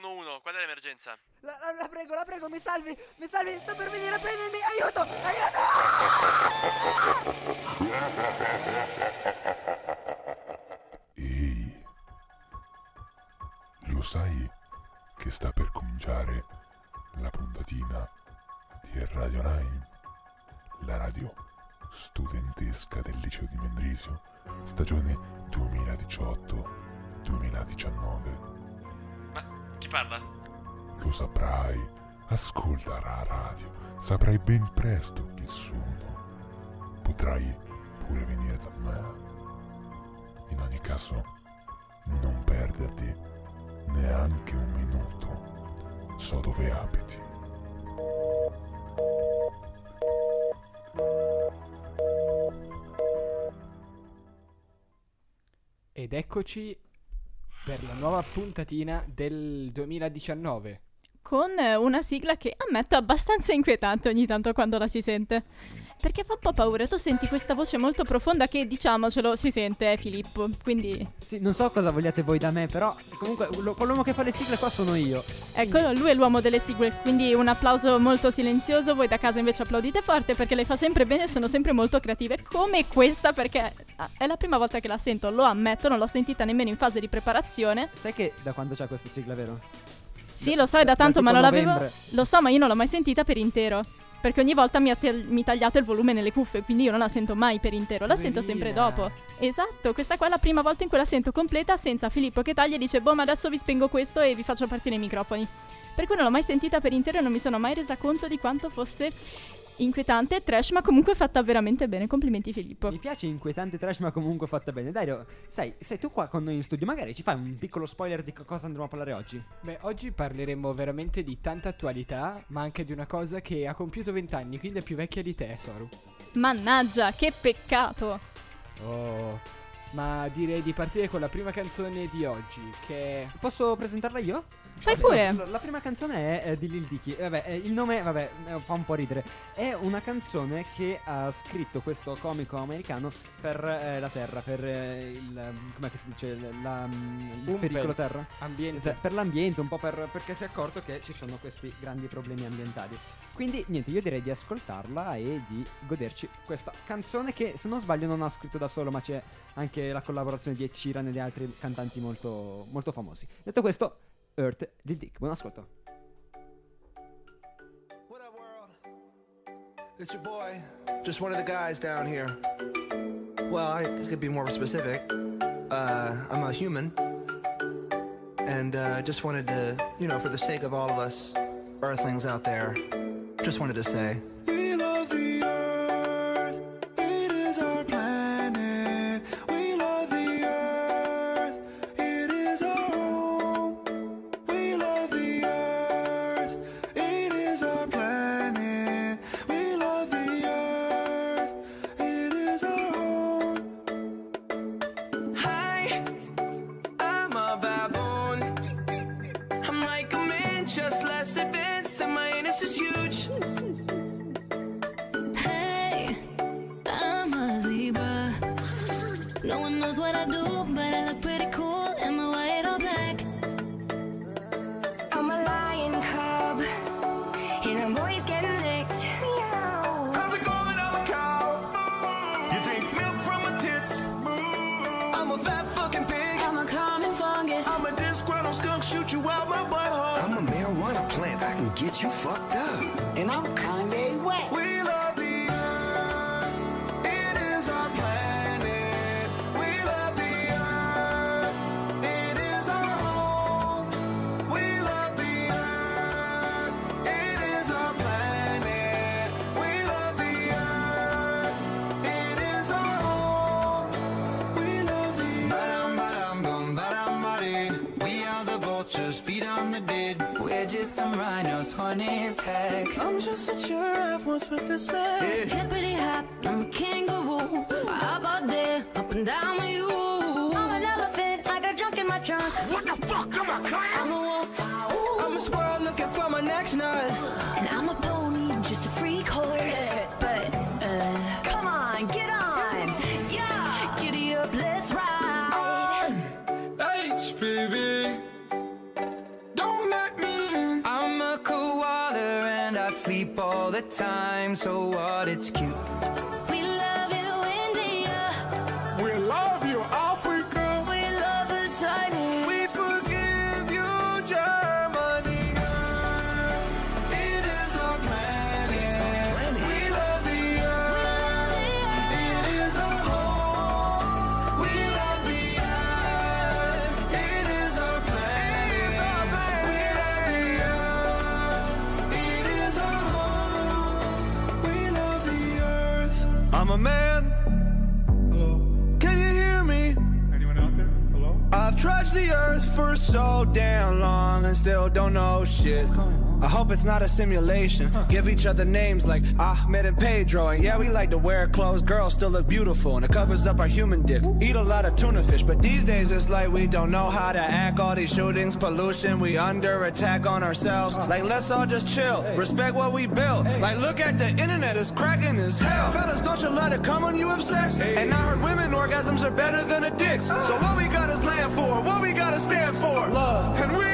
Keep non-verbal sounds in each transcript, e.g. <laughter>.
911, qual è l'emergenza? La, la- la prego, la prego, mi salvi, mi salvi, sto per venire a prendermi, aiuto, aiuto! Ehi, lo sai che sta per cominciare la puntatina di Radio 9, la radio studentesca del liceo di Mendrisio, stagione 2018-2019. Chi parla? Lo saprai, ascolta la radio, saprai ben presto chi sono. Potrai pure venire da me. In ogni caso, non perderti neanche un minuto. So dove abiti. Ed eccoci per la nuova puntatina del 2019. Con eh, una sigla che ammetto abbastanza inquietante ogni tanto quando la si sente. Perché fa un po' paura, tu senti questa voce molto profonda che diciamocelo si sente è Filippo, quindi Sì, non so cosa vogliate voi da me, però comunque lo- l'uomo che fa le sigle qua sono io. ecco lui è l'uomo delle sigle, quindi un applauso molto silenzioso, voi da casa invece applaudite forte perché le fa sempre bene e sono sempre molto creative, come questa perché ah, è la prima volta che la sento, lo ammetto, non l'ho sentita nemmeno in fase di preparazione. Sai che da quando c'è questa sigla, vero? Sì, lo so, è da tanto, tipo ma non l'avevo. Lo so, ma io non l'ho mai sentita per intero. Perché ogni volta mi ha tel- mi tagliato il volume nelle cuffie, quindi io non la sento mai per intero, la sento sempre dopo. Esatto, questa qua è la prima volta in cui la sento completa senza Filippo che taglia e dice boh ma adesso vi spengo questo e vi faccio partire i microfoni. Per cui non l'ho mai sentita per intero e non mi sono mai resa conto di quanto fosse inquietante trash, ma comunque fatta veramente bene. Complimenti Filippo. Mi piace inquietante trash, ma comunque fatta bene. Dario, sai, sei tu qua con noi in studio, magari ci fai un piccolo spoiler di co- cosa andremo a parlare oggi? Beh, oggi parleremo veramente di tanta attualità, ma anche di una cosa che ha compiuto 20 anni, quindi è più vecchia di te, Soru. Mannaggia, che peccato! Oh, ma direi di partire con la prima canzone di oggi, che. Posso presentarla io? Fai pure! La, la prima canzone è eh, di Lil Dicky. Vabbè, eh, il nome, vabbè, eh, fa un po' ridere. È una canzone che ha scritto questo comico americano per eh, la Terra, per eh, il. com'è che si dice? La, il pericolo Terra? ambiente. Esatto, per l'ambiente, un po' per, perché si è accorto che ci sono questi grandi problemi ambientali. Quindi, niente, io direi di ascoltarla e di goderci questa canzone che, se non sbaglio, non ha scritto da solo, ma c'è anche la collaborazione di Ed Sheeran e di altri cantanti molto, molto famosi. Detto questo, Earth Lil Dick, buon ascolto. What up, world? It's your boy, just one of the guys down here. Well, I could be more specific. Uh, I'm a human, and uh, just wanted to, you know, for the sake of all of us Earthlings out there, just wanted to say. that you fucked up. Funny as heck. I'm just a giraffe once with a snake. Hippity hop, I'm a kangaroo. I hop out there, up and down with you. I'm an elephant, I got junk in my trunk. What the fuck? I'm a I'm clown. The time, so what? It's cute. Damn long and still don't know shit. I hope it's not a simulation. Give each other names like Ahmed and Pedro. And yeah, we like to wear clothes. Girls still look beautiful and it covers up our human dick. Eat a lot of tuna fish, but these days it's like we don't know how to act. All these shootings, pollution, we under attack on ourselves. Like, let's all just chill. Respect what we built. Like, look at the internet, it's cracking as hell. Fellas, don't you let it come when you have sex. And I heard women orgasms are better than a dick's. So what we got is land for, what we gotta stand for. Love. And we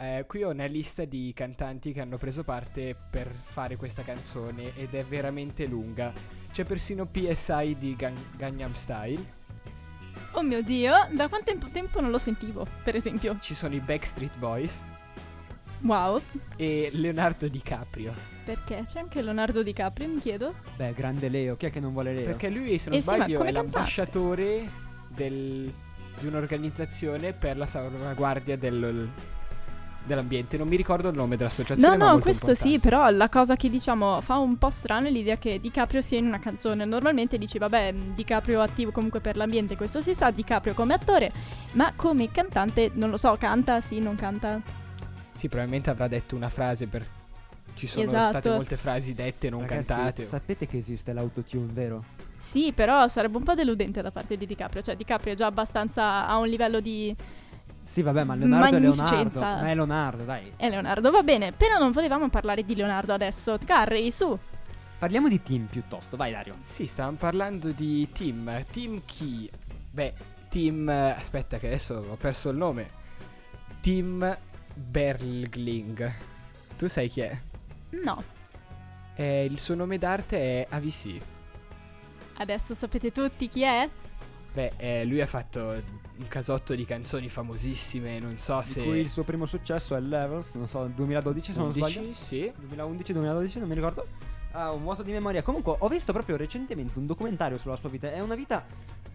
Eh, qui ho una lista di cantanti che hanno preso parte per fare questa canzone ed è veramente lunga. C'è persino PSI di Gan- Gangnam Style, Oh mio dio, da quanto tempo, tempo non lo sentivo, per esempio. ci sono i Backstreet Boys Wow. e Leonardo DiCaprio. Perché c'è anche Leonardo DiCaprio, mi chiedo. Beh, grande Leo, chi è che non vuole Leo? Perché lui, se non Eh sì, sbaglio, come è l'ambasciatore del- di un'organizzazione per la salvaguardia del- dell'ambiente. Non mi ricordo il nome dell'associazione. No, ma no, molto questo sì, importante. però la cosa che diciamo fa un po' strano è l'idea che DiCaprio sia in una canzone. Normalmente dici, vabbè, DiCaprio attivo comunque per l'ambiente, questo si sa, DiCaprio come attore, ma come cantante, non lo so, canta, sì, non canta. Sì, probabilmente avrà detto una frase per. Ci sono Esatto. state molte frasi dette, non Ragazzi, cantate. Sapete che esiste l'autotune, vero? Sì, però sarebbe un po' deludente da parte di DiCaprio, cioè DiCaprio è già abbastanza a un livello di... Sì, vabbè, ma Leonardo è Leonardo. Ma è Leonardo, dai. È Leonardo, va bene, però non volevamo parlare di Leonardo adesso. Carri, su. Parliamo di team piuttosto, vai Dario. Sì, stavamo parlando di team. Team chi? Beh, team. Aspetta, che adesso ho perso il nome. Team Bergling. Tu sai chi è? No, Eh, il suo nome d'arte è AVC. adesso sapete tutti chi è? Beh, eh, lui ha fatto un casotto di canzoni famosissime. Non so Di se. cui il suo primo successo è Levels, non so, 2012 se non 11, sbaglio. Sì. 2011-2012, non mi ricordo. Ha un vuoto di memoria. Comunque, ho visto proprio recentemente un documentario sulla sua vita. È una vita,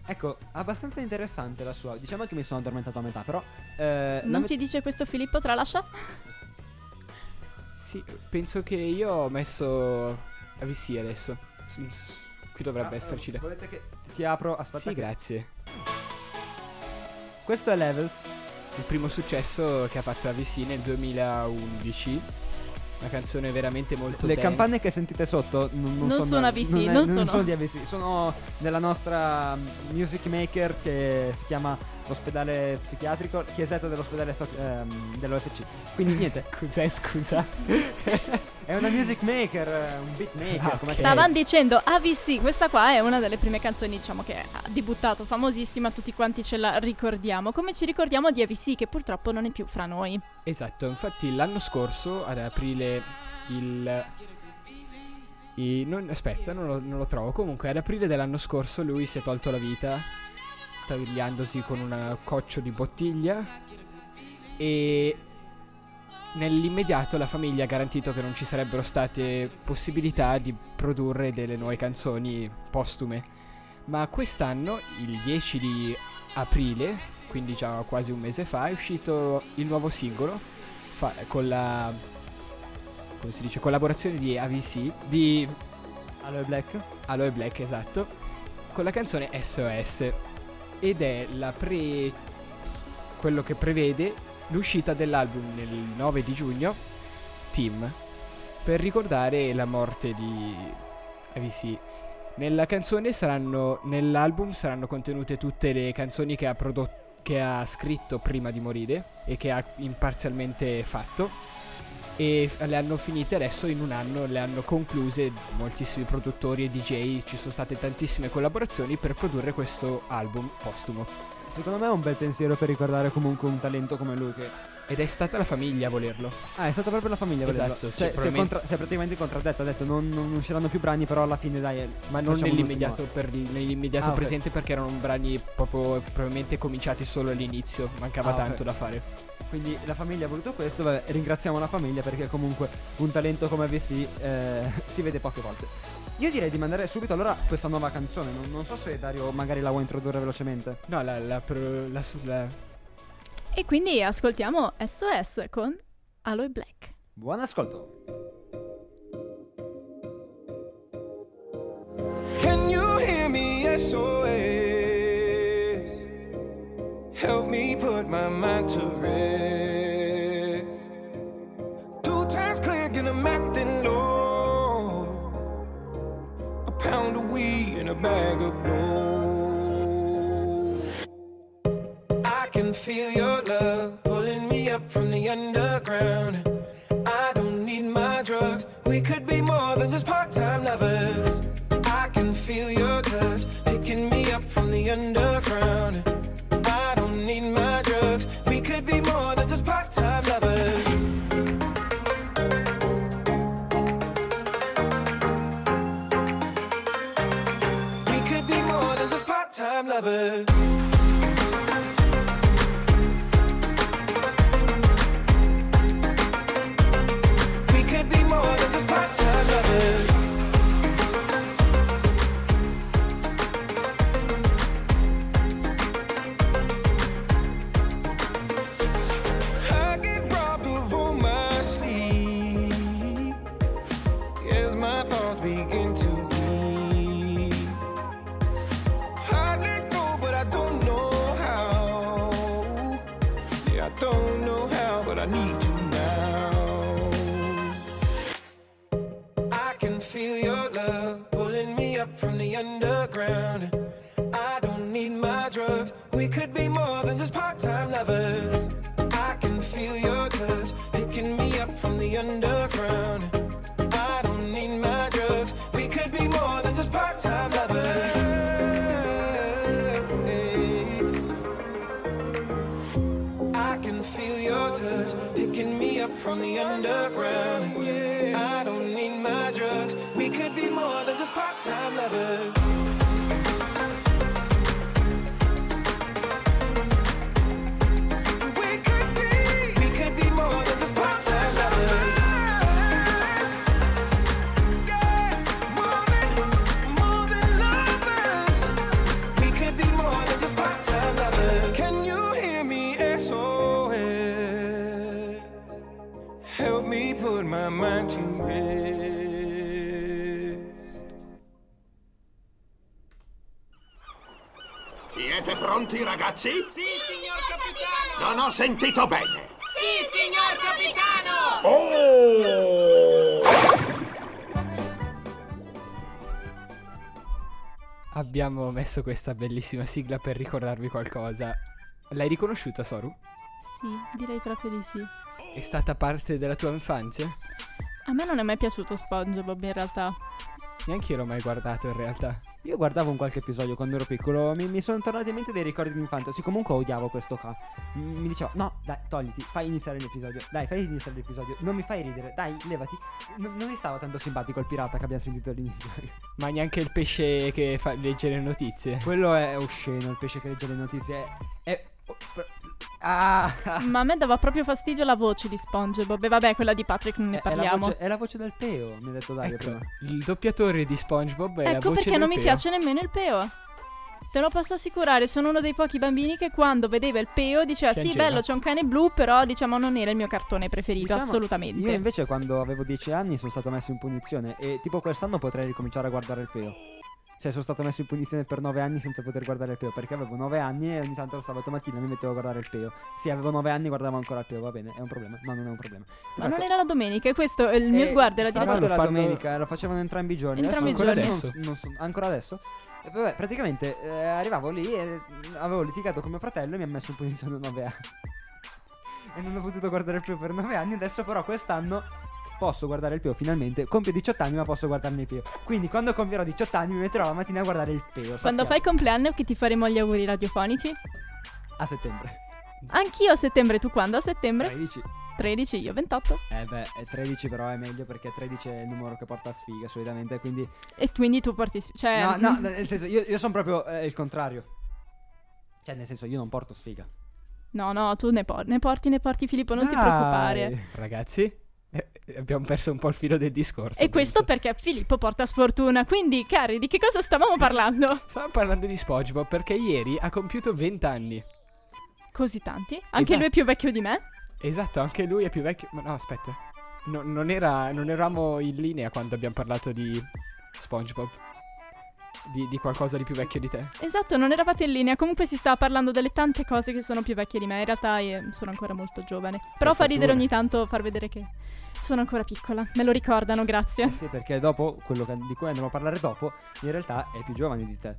ecco, abbastanza interessante la sua. Diciamo che mi sono addormentato a metà, però. eh, Non met- si dice questo Filippo tralascia? Sì, penso che io ho messo AVC adesso. Qui dovrebbe Ah, esserci. da- Volete che ti apro? Aspetta. Sì, che- grazie. Questo è Levels. Il primo successo che ha fatto AVC nel 2011. Una canzone veramente molto Le dance. campane che sentite sotto non, non Non sono AVC, non, è- non sono. sono di AVC, sono della nostra mm, music maker che si chiama l'ospedale psichiatrico, chiesetta dell'ospedale so- ehm, dell'OSC. Quindi niente, <laughs> Cos'è, scusa? <laughs> è una music maker, un beat maker, Ah, come ok. si Stavano dicendo AVC, questa qua è una delle prime canzoni, diciamo, che ha debuttato, famosissima, tutti quanti ce la ricordiamo. Come ci ricordiamo di AVC, che purtroppo non è più fra noi. Esatto, infatti l'anno scorso, ad aprile, il... i- non- aspetta, non lo, non lo trovo. Comunque, ad aprile dell'anno scorso lui si è tolto la vita tagliandosi con un coccio di bottiglia E nell'immediato la famiglia ha garantito che non ci sarebbero state possibilità di produrre delle nuove canzoni postume. Ma quest'anno, il 10 di aprile, quindi già quasi un mese fa, è uscito il nuovo singolo fa- con la come si dice, collaborazione di AVC di Aloe Black. Aloe Black, esatto, con la canzone SOS ed è la pre quello che prevede l'uscita dell'album nel 9 di giugno Team per ricordare la morte di AVC. Nella canzone saranno nell'album saranno contenute tutte le canzoni che ha prodotto che ha scritto prima di morire e che ha imparzialmente fatto e le hanno finite adesso in un anno, le hanno concluse moltissimi produttori e DJ, ci sono state tantissime collaborazioni per produrre questo album postumo. Secondo me è un bel pensiero per ricordare comunque un talento come lui che... Ed è stata la famiglia a volerlo. Ah, è stata proprio la famiglia a volerlo. Esatto, Cioè, si, è contra- si è praticamente contraddetto, ha detto non, non usciranno più brani, però alla fine dai... Ma non nell'immediato, per- nell'immediato Ah, presente perché erano brani proprio probabilmente cominciati solo all'inizio, mancava Ah, tanto da fare. Quindi la famiglia ha voluto questo, vabbè, ringraziamo la famiglia perché comunque un talento come VC eh, <laughs> si vede poche volte. Io direi di mandare subito allora questa nuova canzone, non, non so se Dario magari la vuoi introdurre velocemente. No, la, la, pro- la- la- E quindi ascoltiamo SOS con Aloe Black. Buon ascolto. Help me put my mind to rest. Two times click and I'm acting low. A pound of weed and a bag of blow. I can feel your up from the underground. I don't need my drugs. We could be more than just part-time lovers. Pronti, ragazzi? Sì, signor capitano! Non ho sentito bene. Sì, signor capitano! Oh! Abbiamo messo questa bellissima sigla per ricordarvi qualcosa. L'hai riconosciuta, Soru? Sì, direi proprio di sì. È stata parte della tua infanzia? A me non è mai piaciuto SpongeBob in realtà. Neanche io l'ho mai guardato in realtà. Io guardavo un qualche episodio quando ero piccolo, mi, mi sono tornati in mente dei ricordi di infanzia. Sì, comunque odiavo questo qua. M- Mi diceva, no, dai, togliti, fai iniziare l'episodio. Dai, fai iniziare l'episodio. Non mi fai ridere, dai, levati. N- non mi stava tanto simpatico il pirata che abbiamo sentito all'inizio. <laughs> Ma neanche il pesce che fa legge le notizie. Quello è osceno, il pesce che legge le notizie. È. è- Ah! Ma a me dava proprio fastidio la voce di SpongeBob. E vabbè, quella di Patrick non ne È, è la parliamo. voce, è la voce del peo, mi ha detto Dario Ecco, prima. il doppiatore di SpongeBob è la Ecco perché non mi piace nemmeno il peo. Te lo posso assicurare, sono uno dei pochi bambini che quando vedeva il peo diceva sì, Piangeva. bello, c'è un cane blu, però diciamo non era il mio cartone preferito, Diciamo, assolutamente. Io invece quando avevo 10 anni sono stato messo in punizione e tipo quest'anno potrei ricominciare a guardare il peo. Cioè sono stato messo in punizione per 9 anni senza poter guardare il peo perché avevo 9 anni e ogni tanto il sabato mattina mi mettevo a guardare il peo. Sì, avevo 9 anni e guardavo ancora il peo, va bene, è un problema. No, non è un problema. Ma non era la domenica, e questo è il mio Eh, sguardo era diretto la farlo- domenica, lo facevano entrambi i giorni. Entrambi adesso, i giorni. adesso non- non so- ancora adesso. E vabbè, praticamente eh, arrivavo lì e avevo litigato con mio fratello e mi ha messo in punizione 9 anni. <laughs> e non ho potuto guardare il peo per 9 anni. Adesso, però, quest'anno posso guardare il peo finalmente. Compio 18 anni, ma posso guardarmi il peo. Quindi, quando compierò 18 anni, mi metterò la mattina a guardare il peo. Quando fai il compleanno che ti faremo gli auguri radiofonici? A settembre. Anch'io a settembre, tu quando? A settembre? 13. 13, io 28. Eh beh, è 13 però è meglio perché 13 è il numero che porta a sfiga solitamente, quindi... E quindi tu porti... Cioè... No, no, <laughs> nel senso, io, io sono proprio eh, il contrario. Cioè, nel senso, io non porto sfiga. No, no, tu ne, por- ne porti, ne porti Filippo, non ti Dai. preoccupare. Ragazzi, eh, abbiamo perso un po' il filo del discorso. E questo perché Filippo porta sfortuna. Quindi, cari, di che cosa stavamo parlando? <laughs> Stavamo parlando di SpongeBob perché ieri ha compiuto 20 anni. Così tanti? Anche Esatto. lui è più vecchio di me? Esatto, anche lui è più vecchio. Ma no, aspetta. No, non, era, non eravamo in linea quando abbiamo parlato di SpongeBob. Di, di qualcosa di più vecchio di te. Esatto, non eravate in linea. Comunque si stava parlando delle tante cose che sono più vecchie di me. In realtà eh, sono ancora molto giovane. Però fa ridere ogni tanto far vedere che sono ancora piccola. Me lo ricordano, grazie. Eh sì, perché dopo, quello che- di cui andremo a parlare dopo, in realtà è più giovane di te.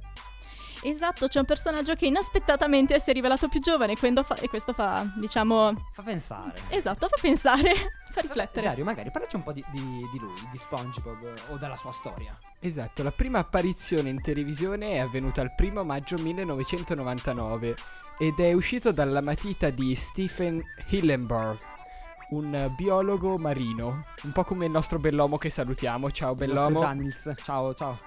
Esatto, c'è un personaggio che inaspettatamente si è rivelato più giovane fa- e questo fa, diciamo... Fa pensare. Esatto, fa pensare, <laughs> fa riflettere. Dario, magari parlaci un po' di, di- di lui, di SpongeBob eh, o della sua storia. Esatto, la prima apparizione in televisione è avvenuta il primo maggio 1999 ed è uscito dalla matita di Stephen Hillenburg, un biologo marino, un po' come il nostro Bellomo che salutiamo. Ciao. Daniels. Ciao, ciao.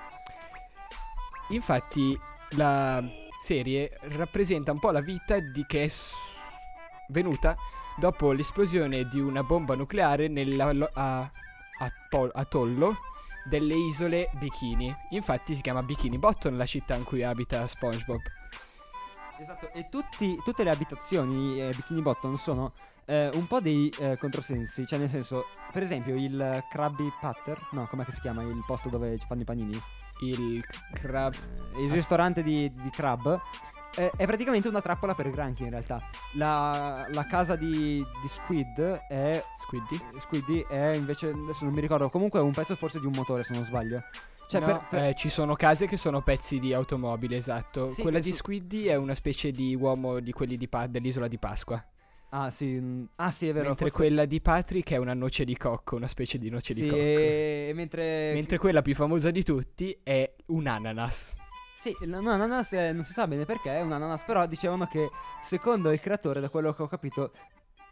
Infatti la serie rappresenta un po' la vita di che è s- venuta dopo l'esplosione di una bomba nucleare nell'atollo delle isole Bikini. Infatti si chiama Bikini Bottom la città in cui abita SpongeBob. Esatto, e tutti- tutte le abitazioni eh, Bikini Bottom sono eh, un po' dei eh, controsensi. Cioè, nel senso, per esempio, il Krabby Patter, no, com'è che si chiama il posto dove ci fanno i panini? Il crab. il ristorante di, di Crab. Eh, è praticamente una trappola per granchi in realtà. La, la casa di, di Squid è. Squiddy? Squiddy è invece. Adesso non mi ricordo. Comunque è un pezzo forse di un motore, se non sbaglio. Cioè, No, per- per- eh, ci sono case che sono pezzi di automobile, esatto. Sì, Quella di su- Squiddy è una specie di uomo di quelli di Pa- dell'isola di Pasqua. Ah, sì. mm, Ah, sì, è vero. Mentre forse- quella di Patrick è una noce di cocco, una specie di noce Sì, di cocco. e mentre. Mentre quella più famosa di tutti è un ananas. Sì, l- no, ananas eh, non si sa bene perché è un ananas, però dicevano che secondo il creatore, da quello che ho capito,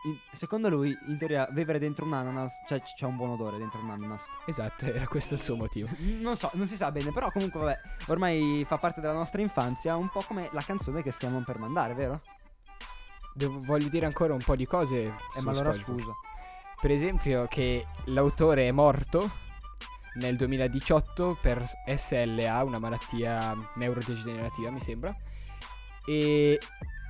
in- secondo lui, in teoria, vivere dentro un ananas, cioè c- c'è un buon odore dentro un ananas. Esatto, era questo il suo motivo. Non so, non si sa bene, però comunque vabbè, ormai fa parte della nostra infanzia, un po' come la canzone che stiamo per mandare, vero? Devo- voglio dire ancora un po' di cose. Eh, ma allora scusa. Per esempio che l'autore è morto nel 2018 per SLA, una malattia neurodegenerativa mi sembra. E...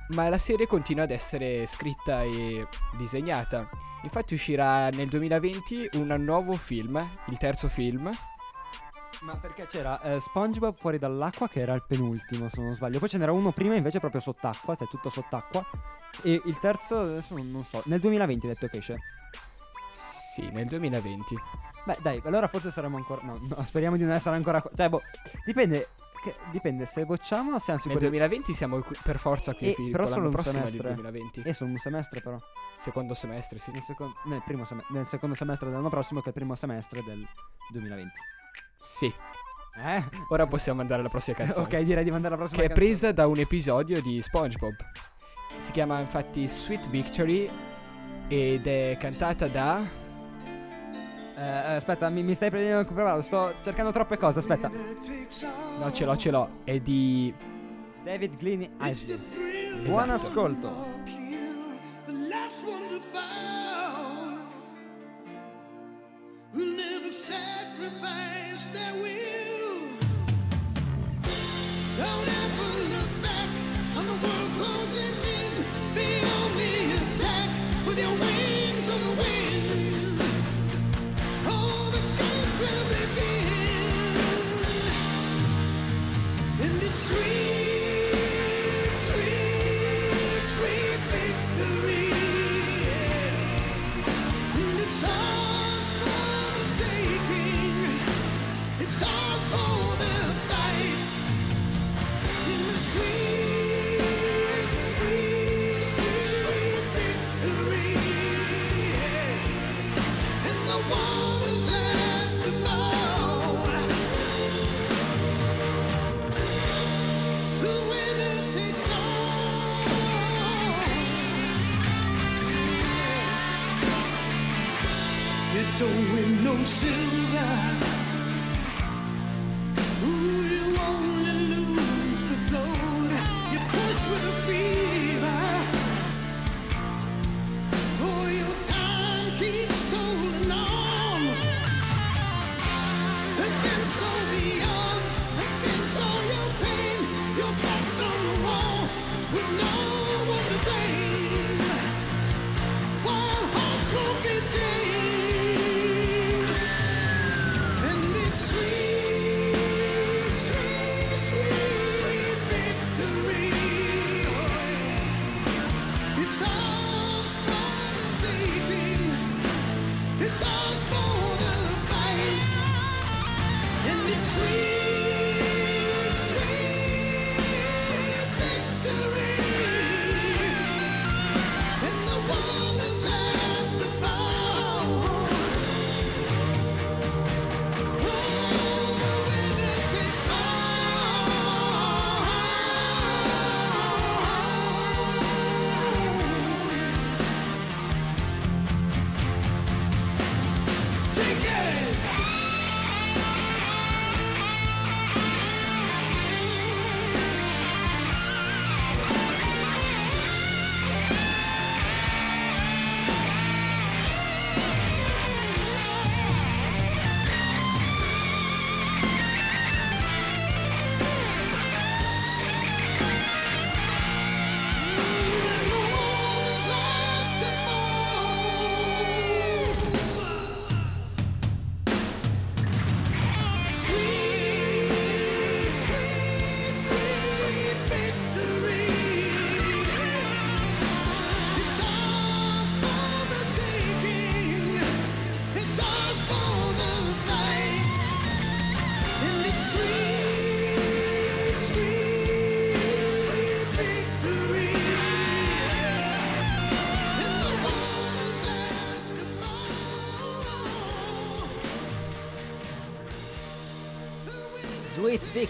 Ma la serie continua ad essere scritta e disegnata. Infatti uscirà nel 2020 un nuovo film, il terzo film. Ma perché c'era eh, SpongeBob fuori dall'acqua, che era il penultimo, se non sbaglio. Poi ce n'era uno prima invece proprio sott'acqua, cioè tutto sott'acqua. E il terzo, adesso non, so, nel 2020 hai detto che esce. Sì, nel 2020. Beh, dai, allora forse saremo ancora. No, no, speriamo di non essere ancora. qua- Cioè, boh, dipende. che- dipende se bocciamo o siamo Nel sicuri. 2020 siamo qui- per forza qui, Eh, Filippo, però solo un è semestre. 2020. E sono un semestre, però. Secondo semestre, sì. Nel, secon- nel primo sem- nel secondo semestre dell'anno prossimo, che è il primo semestre del 2020. Sì. Eh? Ora possiamo andare alla prossima canzone. ok, direi di mandare la prossima Che è canzone. presa da un episodio di SpongeBob. Si chiama infatti Sweet Victory ed è cantata da eh, aspetta, mi, mi stai prendendo preparato. Sto cercando troppe cose. Aspetta. No, ce l'ho, ce l'ho. È di David Glini. Buon ascolto.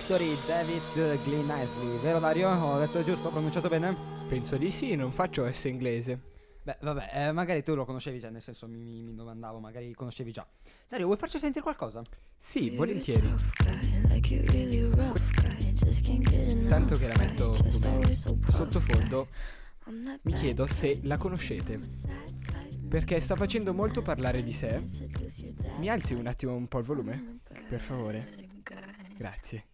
Victory, David Glenn Isley. Vero Dario? Ho detto giusto? Ho pronunciato bene? Penso di sì, non faccio S inglese. Beh, vabbè, eh, magari tu lo conoscevi già, nel senso mi, mi- mi domandavo, magari conoscevi già. Dario, vuoi farci sentire qualcosa? Sì, volentieri. Tanto che la metto come sottofondo, mi chiedo se la conoscete. Perché sta facendo molto parlare di sé. Mi alzi un attimo un po' il volume? Per favore. Grazie.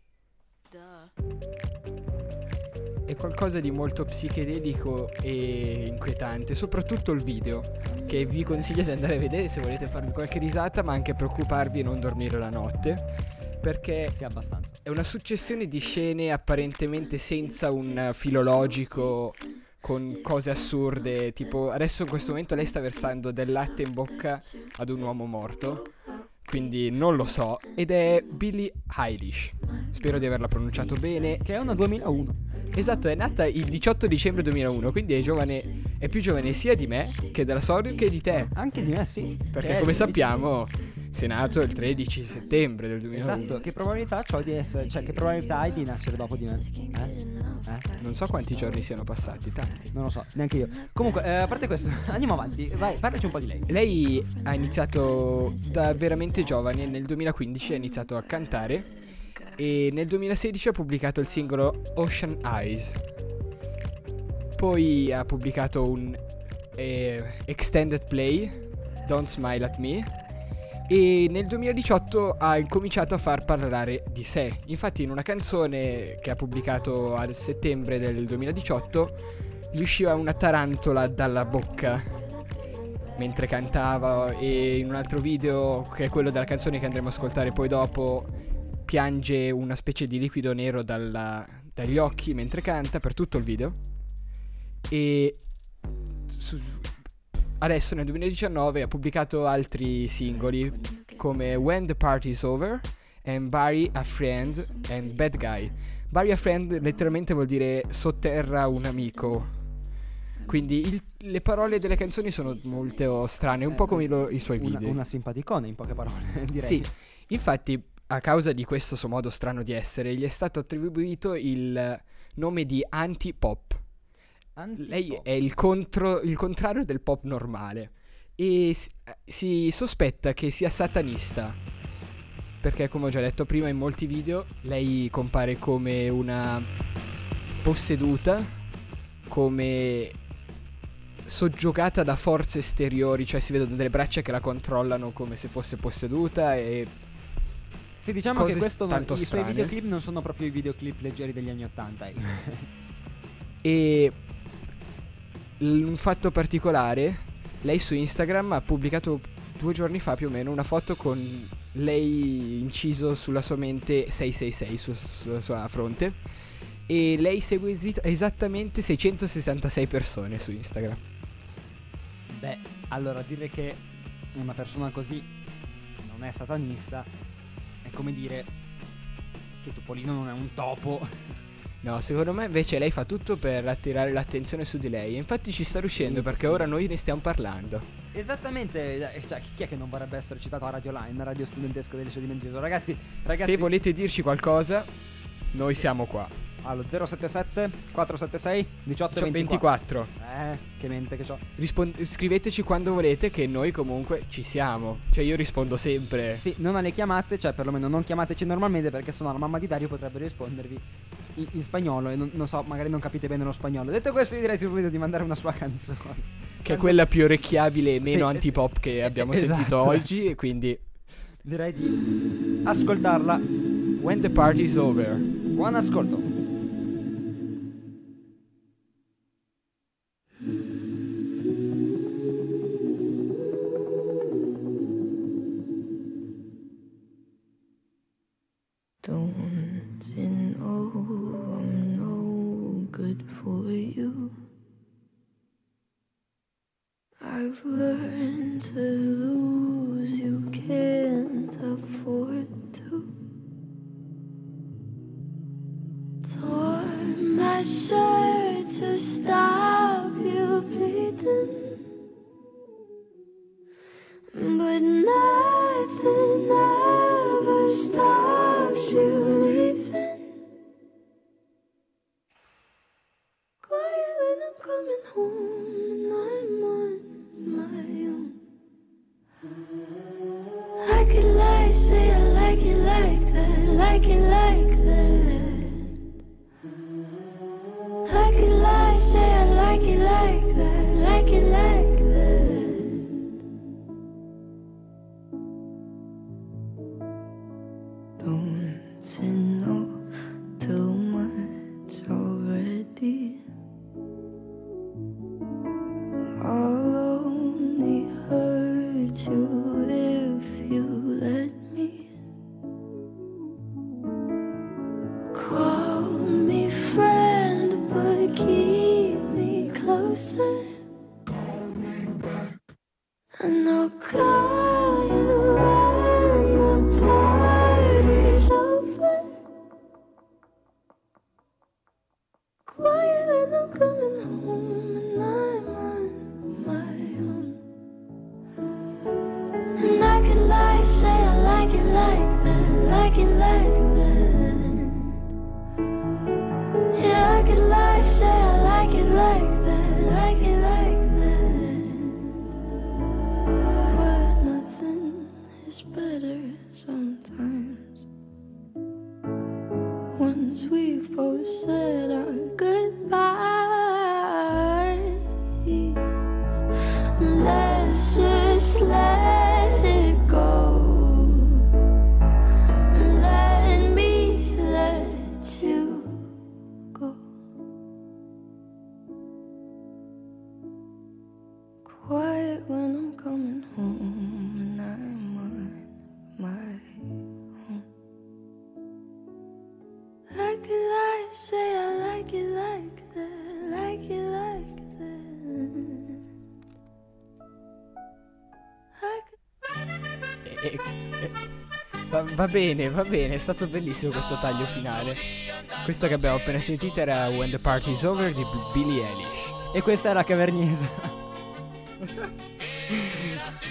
È qualcosa di molto psichedelico e inquietante, soprattutto il video, che vi consiglio di andare a vedere se volete farvi qualche risata, ma anche preoccuparvi e non dormire la notte. Perché Sì, abbastanza. è una successione di scene apparentemente senza un filo logico, con cose assurde, tipo adesso in questo momento lei sta versando del latte in bocca ad un uomo morto. Quindi non lo so. Ed è Billie Eilish. Spero di averla pronunciato bene. Che è una 2001. Esatto, è nata il 18 dicembre 2001, quindi è giovane, è più giovane sia di me che della Sorio che di te. Anche di me, sì. Perché come il 13 sappiamo, sei nato il 13 settembre del 2001. Esatto, che probabilità ho di essere, cioè che probabilità hai di nascere dopo di me? Eh? Eh? Non so quanti giorni siano passati, tanti. Non lo so, neanche io. Comunque, eh, a parte questo, <laughs> andiamo avanti. Vai, parlaci un po' di lei. Lei ha iniziato da veramente giovane, nel 2015 ha iniziato a cantare e nel 2016 ha pubblicato il singolo Ocean Eyes. Poi ha pubblicato un eh, extended play, Don't Smile at Me. E nel 2018 ha incominciato a far parlare di sé. Infatti in una canzone che ha pubblicato a settembre del 2018 gli usciva una tarantola dalla bocca mentre cantava e in un altro video che è quello della canzone che andremo a ascoltare poi dopo piange una specie di liquido nero dalla- dagli occhi mentre canta per tutto il video e su- adesso nel 2019 ha pubblicato altri singoli come When the Party's Over and Bury a Friend and Bad Guy Bury a Friend letteralmente vuol dire sotterra un amico quindi il- le parole delle canzoni sono molto strane, un po' come lo- i suoi Una, video. una simpaticona in poche parole, <laughs> direi. Sì, infatti a causa di questo suo modo strano di essere gli è stato attribuito il nome di anti-pop. Lei è il, contro- il contrario del pop normale e si, si sospetta che sia satanista. Perché come ho già detto prima in molti video lei compare come una posseduta, come soggiogata da forze esteriori, cioè si vedono delle braccia che la controllano come se fosse posseduta e Sì, diciamo che questo non- tanto i suoi strane. videoclip non sono proprio i videoclip leggeri degli anni Ottanta. ecco. <laughs> E l- un fatto particolare, lei su Instagram ha pubblicato due giorni fa più o meno una foto con lei inciso sulla sua mente 666 su- sulla sua fronte e lei segue esi- esattamente 666 persone su Instagram. Beh, allora dire che una persona così non è satanista è come dire che Topolino non è un topo. No, secondo me invece lei fa tutto per attirare l'attenzione su di lei. E infatti ci sta riuscendo Sì, perché sì. ora noi ne stiamo parlando. Esattamente, eh, cioè, chi è che non vorrebbe essere citato a Radio Line, radio studentesca del liceo di Mendrisio? Ragazzi, ragazzi, Se volete dirci qualcosa, noi siamo qua. Allo 077 476 18 C'ho 24. 24. Eh, che mente che ho. Rispon- scriveteci quando volete che noi comunque ci siamo. Cioè io rispondo sempre. Sì, non alle chiamate, cioè perlomeno non chiamateci normalmente perché sennò la mamma di Dario potrebbe rispondervi in, in spagnolo e non, non so, magari non capite bene lo spagnolo. Detto questo, io direi subito di mandare una sua <laughs> canzone. Che è quella più orecchiabile e meno Sì, antipop che abbiamo esatto. sentito oggi. E quindi. Direi di ascoltarla. When the party's over. Buon ascolto. Va, bene, va bene, è stato bellissimo questo taglio finale. Questa che abbiamo appena sentito era When the Party's Over di Billie Eilish. E questa è la caverniesa. <laughs>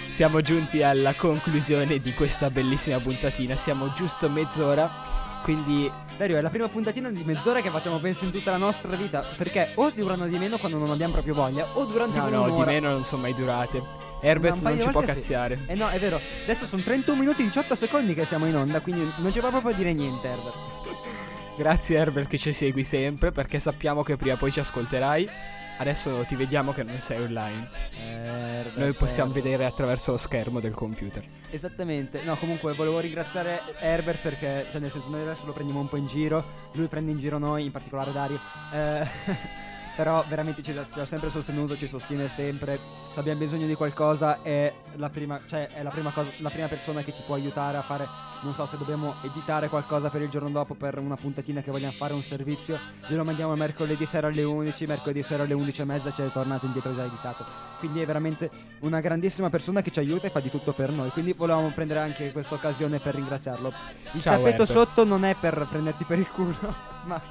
Siamo giunti alla conclusione di questa bellissima puntatina. Siamo giusto mezz'ora. Quindi Dario, è la prima puntatina di mezz'ora che facciamo penso in tutta la nostra vita. Perché o durano di meno quando non abbiamo proprio voglia, o durano No, tipo no, di un'ora. meno non sono mai durate. Herbert non ci può sì. cazziare. Eh no, è vero. Adesso sono 31 minuti e 18 secondi che siamo in onda, quindi non ci va proprio a dire niente, Herbert. <laughs> Grazie Herbert che ci segui sempre perché sappiamo che prima o poi ci ascolterai. Adesso ti vediamo che non sei online. Herbert, Noi possiamo Herbert. vedere attraverso lo schermo del computer. Esattamente, no comunque volevo ringraziare Herbert perché, cioè nel senso noi adesso lo prendiamo un po' in giro, lui prende in giro noi, in particolare Dario, eh, <laughs> però veramente ci, ci ha sempre sostenuto, ci sostiene sempre, se abbiamo bisogno di qualcosa è la prima, cioè è la prima, cosa, la prima persona che ti può aiutare a fare, non so se dobbiamo editare qualcosa per il giorno dopo, per una puntatina che vogliamo fare, un servizio, glielo mandiamo mercoledì sera alle 11, mercoledì sera alle 11 e mezza ci è tornato indietro già editato, quindi è veramente una grandissima persona che ci aiuta e fa di tutto per noi. Quindi volevamo prendere anche questa occasione per ringraziarlo. Il Ciao, tappeto Herbert. sotto non è per prenderti per il culo, <laughs> ma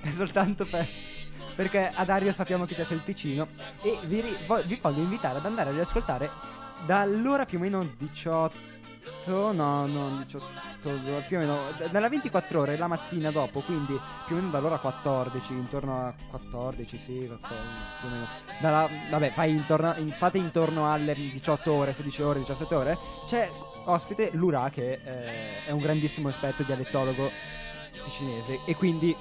è soltanto per. Perché a Dario sappiamo che piace il Ticino. E vi, ri- vo- vi voglio invitare ad andare ad ascoltare dall'ora più o meno 18. No, non 18. Più o meno. Dalla 24 ore la mattina dopo. Quindi più o meno dall'ora 14. Intorno a 14, sì, 14, più o meno. Dalla, vabbè, fai intorno, in- fate intorno alle 18 ore, 16 ore, 17 ore. C'è ospite Lura che eh, è un grandissimo esperto dialettologo ticinese e quindi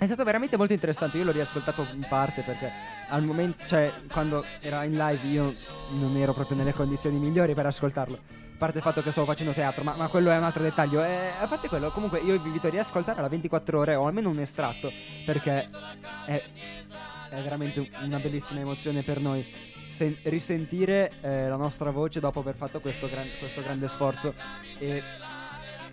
è stato veramente molto interessante. Io l'ho riascoltato in parte perché al momento, cioè, quando era in live io non ero proprio nelle condizioni migliori per ascoltarlo. A parte il fatto che stavo facendo teatro, ma, ma quello è un altro dettaglio. E a parte quello, comunque io vi invito a riascoltare alla 24 ore o almeno un estratto perché è, è veramente una bellissima emozione per noi. sen- risentire eh, la nostra voce dopo aver fatto questo, gran- questo grande sforzo e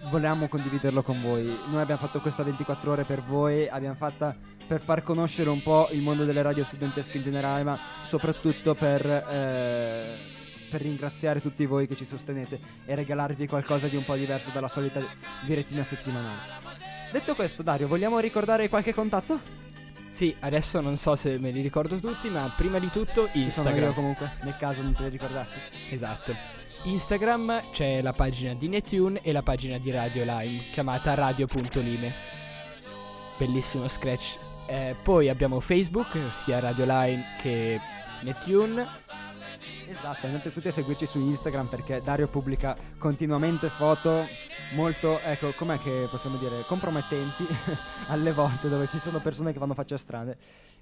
volevamo condividerlo con voi. Noi abbiamo fatto questa 24 ore per voi, abbiamo fatta per far conoscere un po' il mondo delle radio studentesche in generale, ma soprattutto per, eh, per ringraziare tutti voi che ci sostenete e regalarvi qualcosa di un po' diverso dalla solita direttina settimanale. Detto questo, Dario, vogliamo ricordare qualche contatto? Sì, adesso non so se me li ricordo tutti, ma prima di tutto Ci sono Instagram. io comunque, nel caso non te li ricordassi. Esatto. Instagram c'è la pagina di Netune e la pagina di Radio Lime chiamata radio.lime. Bellissimo scratch. Eh, poi abbiamo Facebook, sia Radio Lime che Netune. Esatto, andate tutti a seguirci su Instagram perché Dario pubblica continuamente foto molto, ecco, com'è che possiamo dire, compromettenti <laughs> alle volte dove ci sono persone che fanno facce strane.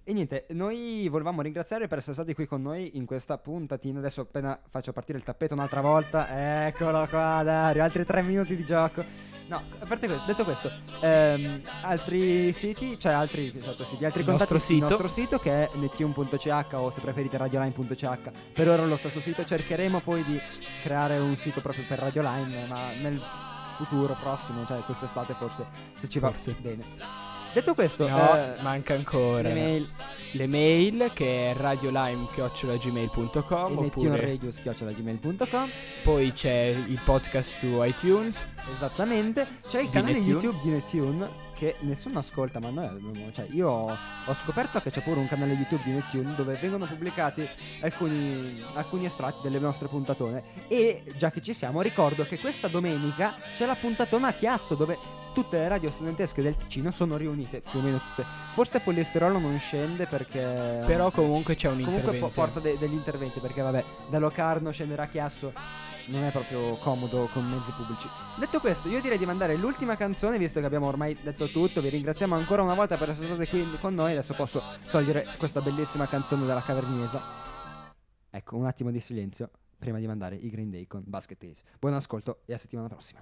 E niente, noi volevamo ringraziare per essere stati qui con noi in questa puntatina. Adesso appena faccio partire il tappeto un'altra volta, eccolo qua Dario, altri tre minuti di gioco. No, a parte questo, detto questo, ehm, altri siti, cioè altri, esatto, siti, altri Il contatti nostro sito. nostro sito che è netune.ch o se preferite radioline.ch. Per ora è lo stesso sito, cercheremo poi di creare un sito proprio per Radioline, ma nel futuro prossimo, cioè quest'estate forse, se ci va Forse. bene. Detto questo, No, eh, manca ancora. le mail Le mail che è radiolime.gmail.com oppure netuneradio.gmail.com poi c'è il podcast su iTunes. Esattamente. C'è il Di canale Netune. YouTube di Netune che nessuno ascolta, ma noi abbiamo. Cioè, io ho, scoperto che c'è pure un canale YouTube di Netune dove vengono pubblicati alcuni, alcuni estratti delle nostre puntatone. E già che ci siamo, ricordo che questa domenica c'è la puntatona a Chiasso dove tutte le radio studentesche del Ticino sono riunite, più o meno tutte. Forse Polisterolo non scende perché. Però comunque c'è un Comunque intervento. po- porta de- degli interventi perché vabbè, da Locarno scendere a Chiasso non è proprio comodo con mezzi pubblici. Detto questo, io direi di mandare l'ultima canzone visto che abbiamo ormai detto tutto. Vi ringraziamo ancora una volta per essere state qui con noi. Adesso posso togliere questa bellissima canzone della caverniesa. Ecco, un attimo di silenzio prima di mandare i Green Day con Basket Days. Buon ascolto e a settimana prossima.